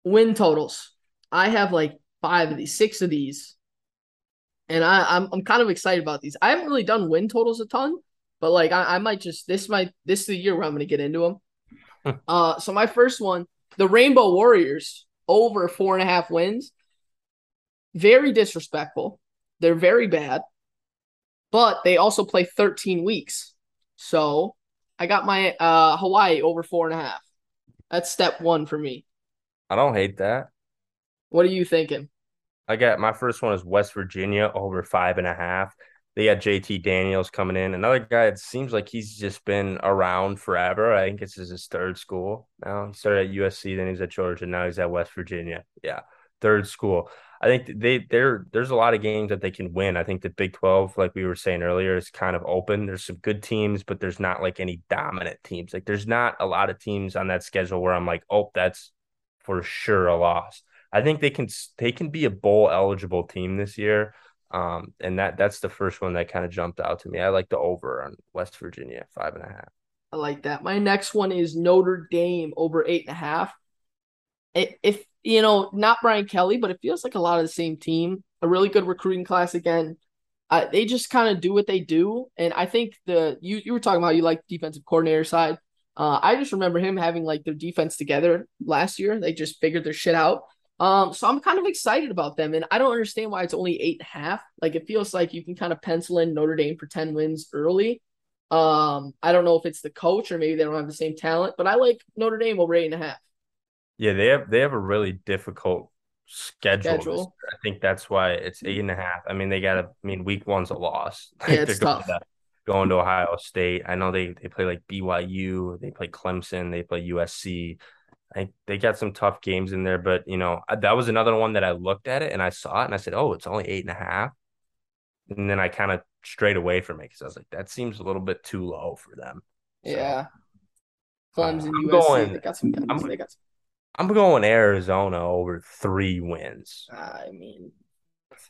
win totals. I have like five of these, six of these, and I I'm I'm kind of excited about these. I haven't really done win totals a ton, but like I, I might just this might this is the year where I'm gonna get into them. uh, so my first one, the Rainbow Warriors over four and a half wins. Very disrespectful. They're very bad, but they also play 13 weeks. So I got my uh Hawaii over four and a half. That's step one for me. I don't hate that. What are you thinking? I got my first one is West Virginia over five and a half. They got JT Daniels coming in. Another guy, it seems like he's just been around forever. I think this is his third school now. He started at USC, then he's at Georgia, now he's at West Virginia. Yeah, third school. I think they there there's a lot of games that they can win. I think the Big 12, like we were saying earlier, is kind of open. There's some good teams, but there's not like any dominant teams. Like there's not a lot of teams on that schedule where I'm like, oh, that's for sure a loss. I think they can they can be a bowl eligible team this year. Um, and that that's the first one that kind of jumped out to me. I like the over on West Virginia, five and a half. I like that. My next one is Notre Dame over eight and a half. If you know, not Brian Kelly, but it feels like a lot of the same team. A really good recruiting class again. Uh, they just kind of do what they do, and I think the you you were talking about you like defensive coordinator side. Uh, I just remember him having like their defense together last year. They just figured their shit out. Um, so I'm kind of excited about them, and I don't understand why it's only eight and a half. Like it feels like you can kind of pencil in Notre Dame for ten wins early. Um, I don't know if it's the coach or maybe they don't have the same talent, but I like Notre Dame over eight and a half. Yeah, they have they have a really difficult schedule. Schedule. I think that's why it's eight mm-hmm. and a half. I mean, they got to. I mean, week one's a loss. Yeah, it's they're going tough. to- Going to Ohio State. I know they they play like BYU. They play Clemson. They play USC. I they got some tough games in there, but you know that was another one that I looked at it and I saw it and I said, oh, it's only eight and a half. And then I kind of strayed away from it because I was like, that seems a little bit too low for them. So, Yeah. Clemson, I'm USC, going- they got some. I'm- they got some, I'm going Arizona over three wins. I mean,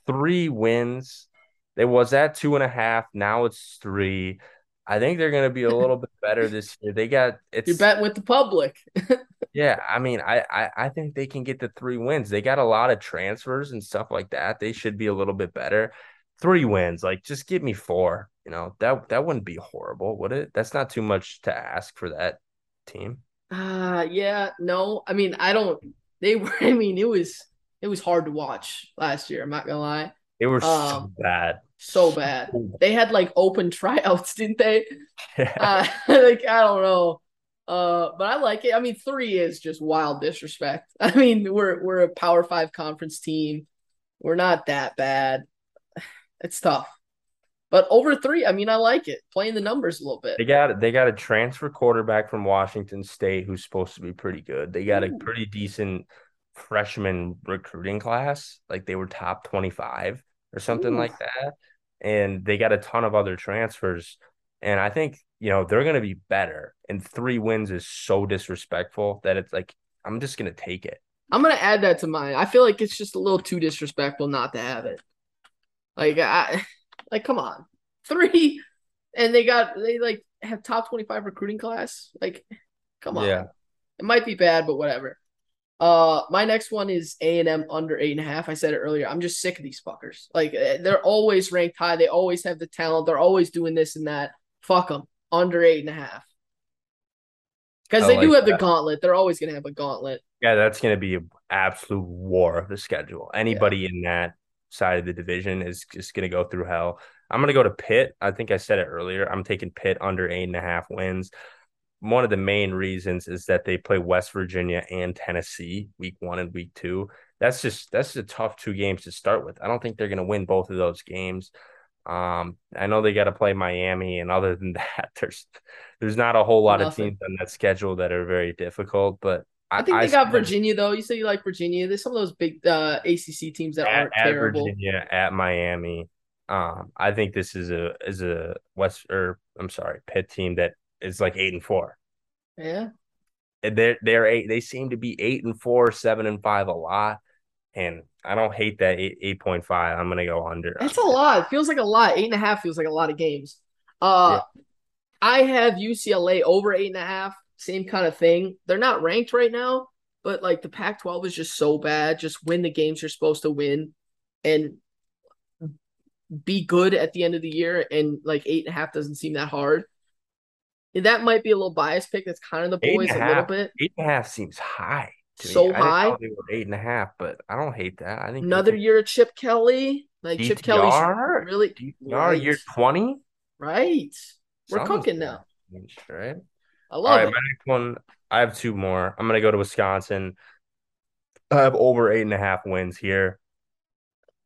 three wins. It was at two and a half. Now it's three. I think they're going to be a little bit better this year. They got it's you bet with the public. yeah. I mean, I, I I think they can get the three wins. They got a lot of transfers and stuff like that. They should be a little bit better. Three wins, like just give me four. You know that that wouldn't be horrible, would it? That's not too much to ask for that team. Uh yeah, no. I mean, I don't they were I mean, it was it was hard to watch last year, I'm not gonna lie. They were so Um, bad. So bad. They had like open tryouts, didn't they? Yeah. Uh, like I don't know. Uh, but I like it. I mean, three is just wild disrespect. I mean, we're we're a Power Five conference team. We're not that bad. It's tough. But over three, I mean, I like it. Playing the numbers a little bit. They got they got a transfer quarterback from Washington State who's supposed to be pretty good. They got a pretty decent freshman recruiting class, like they were top 25 or something Ooh. like that. And they got a ton of other transfers. And I think, you know, they're going to be better. And three wins is so disrespectful that it's like, I'm just going to take it. I'm gonna add that to mine. I feel like it's just a little too disrespectful not to have it. Like I, like come on, three, and they got they like have top twenty five recruiting class. Like Come on. Yeah. It might be bad, but whatever. Uh, my next one is A and M under eight and a half. I said it earlier. I'm just sick of these fuckers. Like eh, they're always ranked high. They always have the talent. They're always doing this and that. Fuck them. Under eight and a half. Because they do like have the gauntlet. They're always gonna have a gauntlet. Yeah, that's going to be an absolute war of the schedule. Anybody in that side of the division is just going to go through hell. I'm going to go to Pitt. I think I said it earlier. I'm taking Pitt under eight and a half wins. One of the main reasons is that they play West Virginia and Tennessee week one and week two. That's just that's a tough two games to start with. I don't think they're going to win both of those games. Um, I know they got to play Miami, and other than that, there's there's not a whole lot of teams on that schedule that are very difficult. But I think they got still- Virginia though. You say you like Virginia. There's some of those big uh, ACC teams that at, aren't at terrible. Virginia, at Miami. Um, I think this is a is a West or I'm sorry, Pitt team that is like eight and four. Yeah. They're they're eight. They seem to be eight and four, seven and five a lot. And I don't hate that eight eight point five. I'm gonna go under. That's a lot. It feels like a lot. Eight and a half feels like a lot of games. Uh I have UCLA over eight and a half. Same kind of thing. They're not ranked right now, but like the Pac-12 is just so bad. Just win the games you're supposed to win and be good at the end of the year. And like eight and a half doesn't seem that hard. And that might be a little biased pick. That's kind of the boys a a little bit. Eight and a half seems high. So high? eight and a half, but I don't hate that. I think Another year of Chip Kelly. Like Chip Kelly's DTR? really DTR right. year twenty. right. We're Something's cooking now. Right. I love right, it. my next one. I have two more. I'm gonna go to Wisconsin. I have over eight and a half wins here.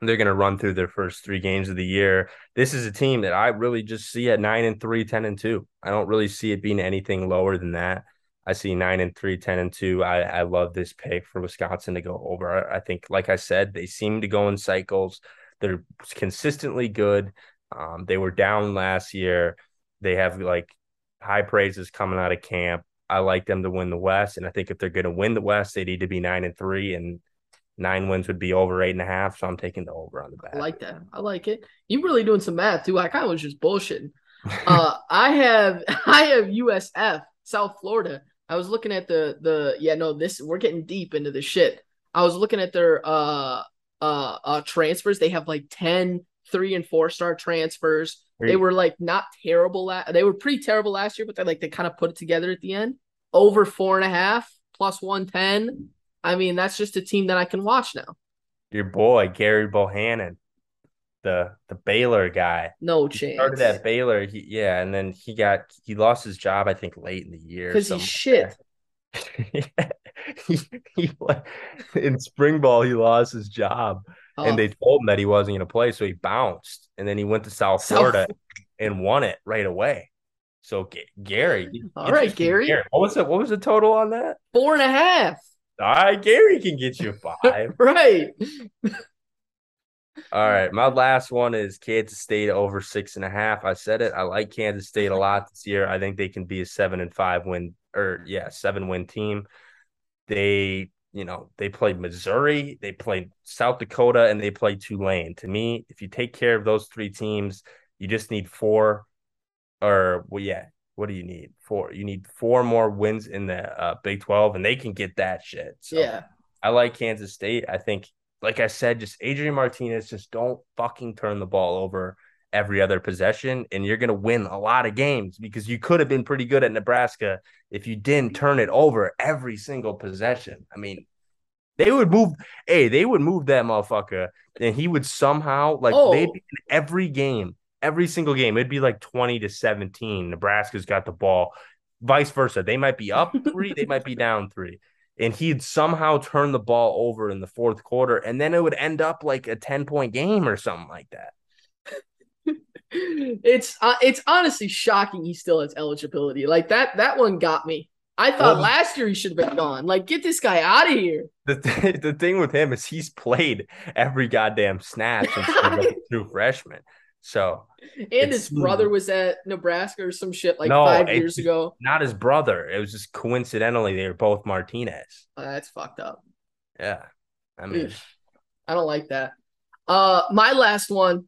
They're gonna run through their first three games of the year. This is a team that I really just see at nine and three, 10 and two. I don't really see it being anything lower than that. I see nine and three, 10 and two. I, I love this pick for Wisconsin to go over. I think, like I said, they seem to go in cycles. They're consistently good. Um, they were down last year. They have like high praises coming out of camp. I like them to win the West, and I think if they're going to win the West, they need to be nine and three, and nine wins would be over eight and a half. So I'm taking the over on the back. I like that. I like it. You really doing some math too. I kind of was just bullshitting. Uh, I have I have USF South Florida. I was looking at the the yeah no this we're getting deep into the shit. I was looking at their uh uh uh transfers. They have like 10 three and four star transfers. They were like not terrible. La- they were pretty terrible last year, but they like they kind of put it together at the end. Over four and a half plus one ten. I mean, that's just a team that I can watch now. your boy Gary Bohanon, the the Baylor guy. No He chance. started at Baylor, he, yeah, and then he got he lost his job, I think, late in the year. because he's shit. that. he, he in spring ball he lost his job, Oh, and they told him that he wasn't going to play, so he bounced, and then he went to South South- Florida and won it right away. So Gary, All right, interesting. Gary. What was it? What was the total on that? four and a half. All right, Gary can get you five. Right. All right, my last one is Kansas State over six and a half. I said it. I like Kansas State a lot this year. I think they can be a seven and five win or yeah, seven win team. They, you know, they play Missouri, they play South Dakota, and they play Tulane. To me, if you take care of those three teams, you just need four or well, yeah. What do you need? Four. You need four more wins in the uh, Big Twelve, and they can get that shit. So Yeah. I like Kansas State. I think, like I said, just Adrian Martinez, just don't fucking turn the ball over every other possession, and you're gonna win a lot of games because you could have been pretty good at Nebraska if you didn't turn it over every single possession. I mean, they would move. Hey, they would move that motherfucker, and he would somehow like Oh. they'd be in every game, every single game. It'd be like twenty to seventeen. Nebraska's got the ball. Vice versa, they might be up three, they might be down three and he'd somehow turn the ball over in the fourth quarter, and then it would end up like a 10 point game or something like that. It's uh, it's honestly shocking he still has eligibility. Like that that one got me. I thought Well- last year he should have been gone. Like get this guy out of here. The, th- the thing with him is he's played every goddamn snap since he was freshman. So, And his brother was at Nebraska or some shit like No, five years ago. not his brother. It was just coincidentally they were both Martinez. Uh, that's fucked up. Yeah. I mean, Oof. I don't like that. Uh my last one.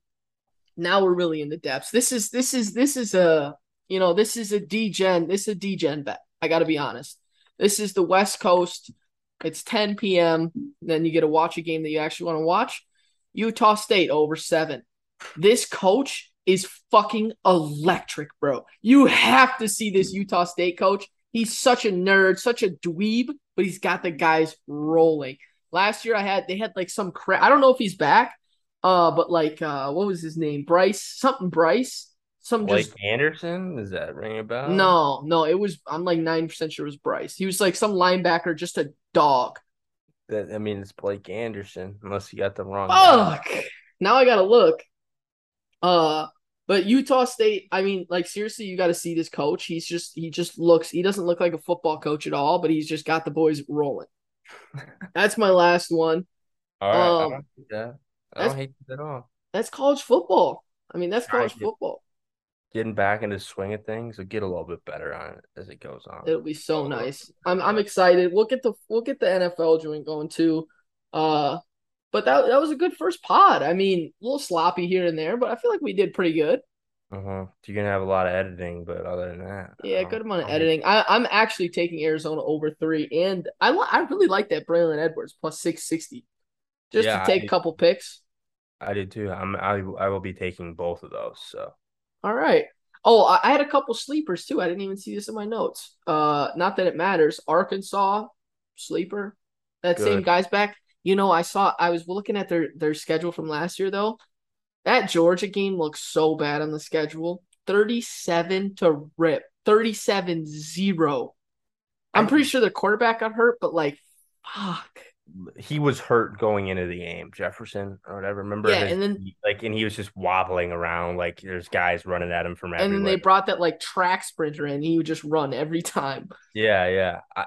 Now we're really in the depths. This is this is this is a you know this is a D-gen. This is a D-gen bet. I got to be honest. This is the West Coast. It's 10 p.m. Then you get to watch a game that you actually want to watch. Utah State over seven. This coach is fucking electric, bro. You have to see this Utah State coach. He's such a nerd, such a dweeb, but he's got the guys rolling. Last year I had they had like some crap. I don't know if he's back. Uh, but like uh what was his name? Bryce, something Bryce. Some Blake just Anderson, does that ring a bell? no, no, it was I'm like 90% sure it was Bryce. He was like some linebacker, just a dog. That, I mean, it's Blake Anderson, unless you got the wrong. guy. Fuck. Now I gotta look. Uh, but Utah State, I mean, like seriously, you got to see this coach. He's just he just looks he doesn't look like a football coach at all, but he's just got the boys rolling. That's my last one. All right, um, don't hate that. I that's- don't hate that at all. That's college football. I mean, that's college it. football. Getting back into swing of things, will get a little bit better on it as it goes on. It'll be so nice. I'm I'm excited. We'll get the we'll get the NFL joint going too. Uh, but that that was a good first pod. I mean, a little sloppy here and there, but I feel like we did pretty good. Uh-huh. You're gonna have a lot of editing, but other than that, Yeah, good amount of I editing. I, I'm actually taking Arizona over three, and I I really like that Braylon Edwards plus six sixty, just Yeah, to take I- a couple picks. I did too. I'm I I will be taking both of those. So All right. Oh, I, I had a couple sleepers too. I didn't even see this in my notes. Uh, not that it matters. Arkansas sleeper. That same guy's back. You know, I saw. I was looking at their their schedule from last year though. That Georgia game looks so bad on the schedule. Thirty-seven to rip. 37-0. I'm pretty sure the quarterback got hurt, but like, fuck. He was hurt going into the game, Jefferson or whatever. Remember? Yeah, his- and then- like, and he was just wobbling around. Like, there's guys running at him from everywhere. And then they brought that like track sprinter in. He would just run every time. Yeah, yeah. I,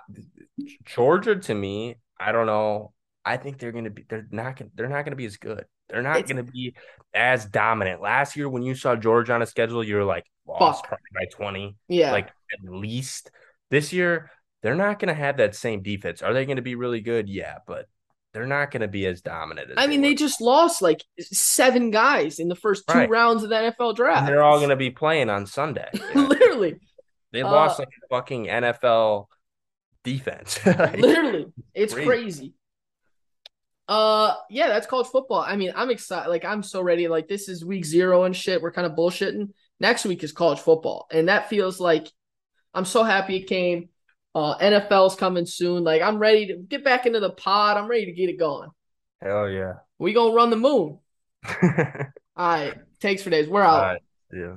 Georgia to me, I don't know. I think they're gonna be. They're not. Gonna, they're not gonna be as good. They're not It's- gonna be as dominant. Last year, when you saw Georgia on a schedule, you were like lost by twenty, Yeah. like at least. This year, they're not gonna have that same defense. Are they gonna be really good? Yeah, but they're not gonna be as dominant. As I mean, they were. just lost like seven guys in the first two Right. rounds of the NFL draft. And they're all gonna be playing on Sunday. literally, they Uh, lost like a fucking NFL defense. Like, literally, it's crazy. crazy. Uh, yeah, that's college football. I mean, I'm excited. Like, I'm so ready. Like, this is week zero and shit. We're kind of bullshitting. Next week is college football, and that feels like I'm so happy it came. Uh, NFL's coming soon. Like, I'm ready to get back into the pod. I'm ready to get it going. Hell yeah. We gonna run the moon. All right, takes for days. We're out. All right. Yeah.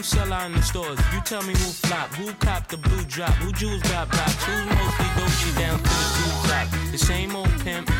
Who sell out in the stores. You tell me who flop, who cop the blue drop, who jewels got blocks, who's mostly Dolce down to the two top. The same old pimp,